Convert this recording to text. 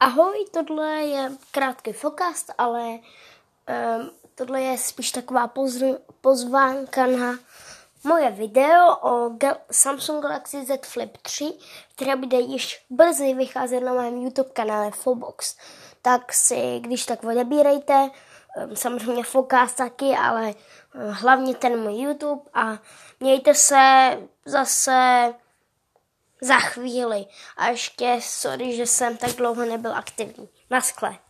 Ahoj, tohle je krátký fokast, ale um, tohle je spíš taková pozv- pozvánka na moje video o Gal- Samsung Galaxy Z Flip 3, které bude již brzy vycházet na mém YouTube kanále Fobox. Tak si, když tak odebírejte, um, samozřejmě fokast taky, ale um, hlavně ten můj YouTube a mějte se zase za chvíli. A ještě sorry, že jsem tak dlouho nebyl aktivní. Naschle.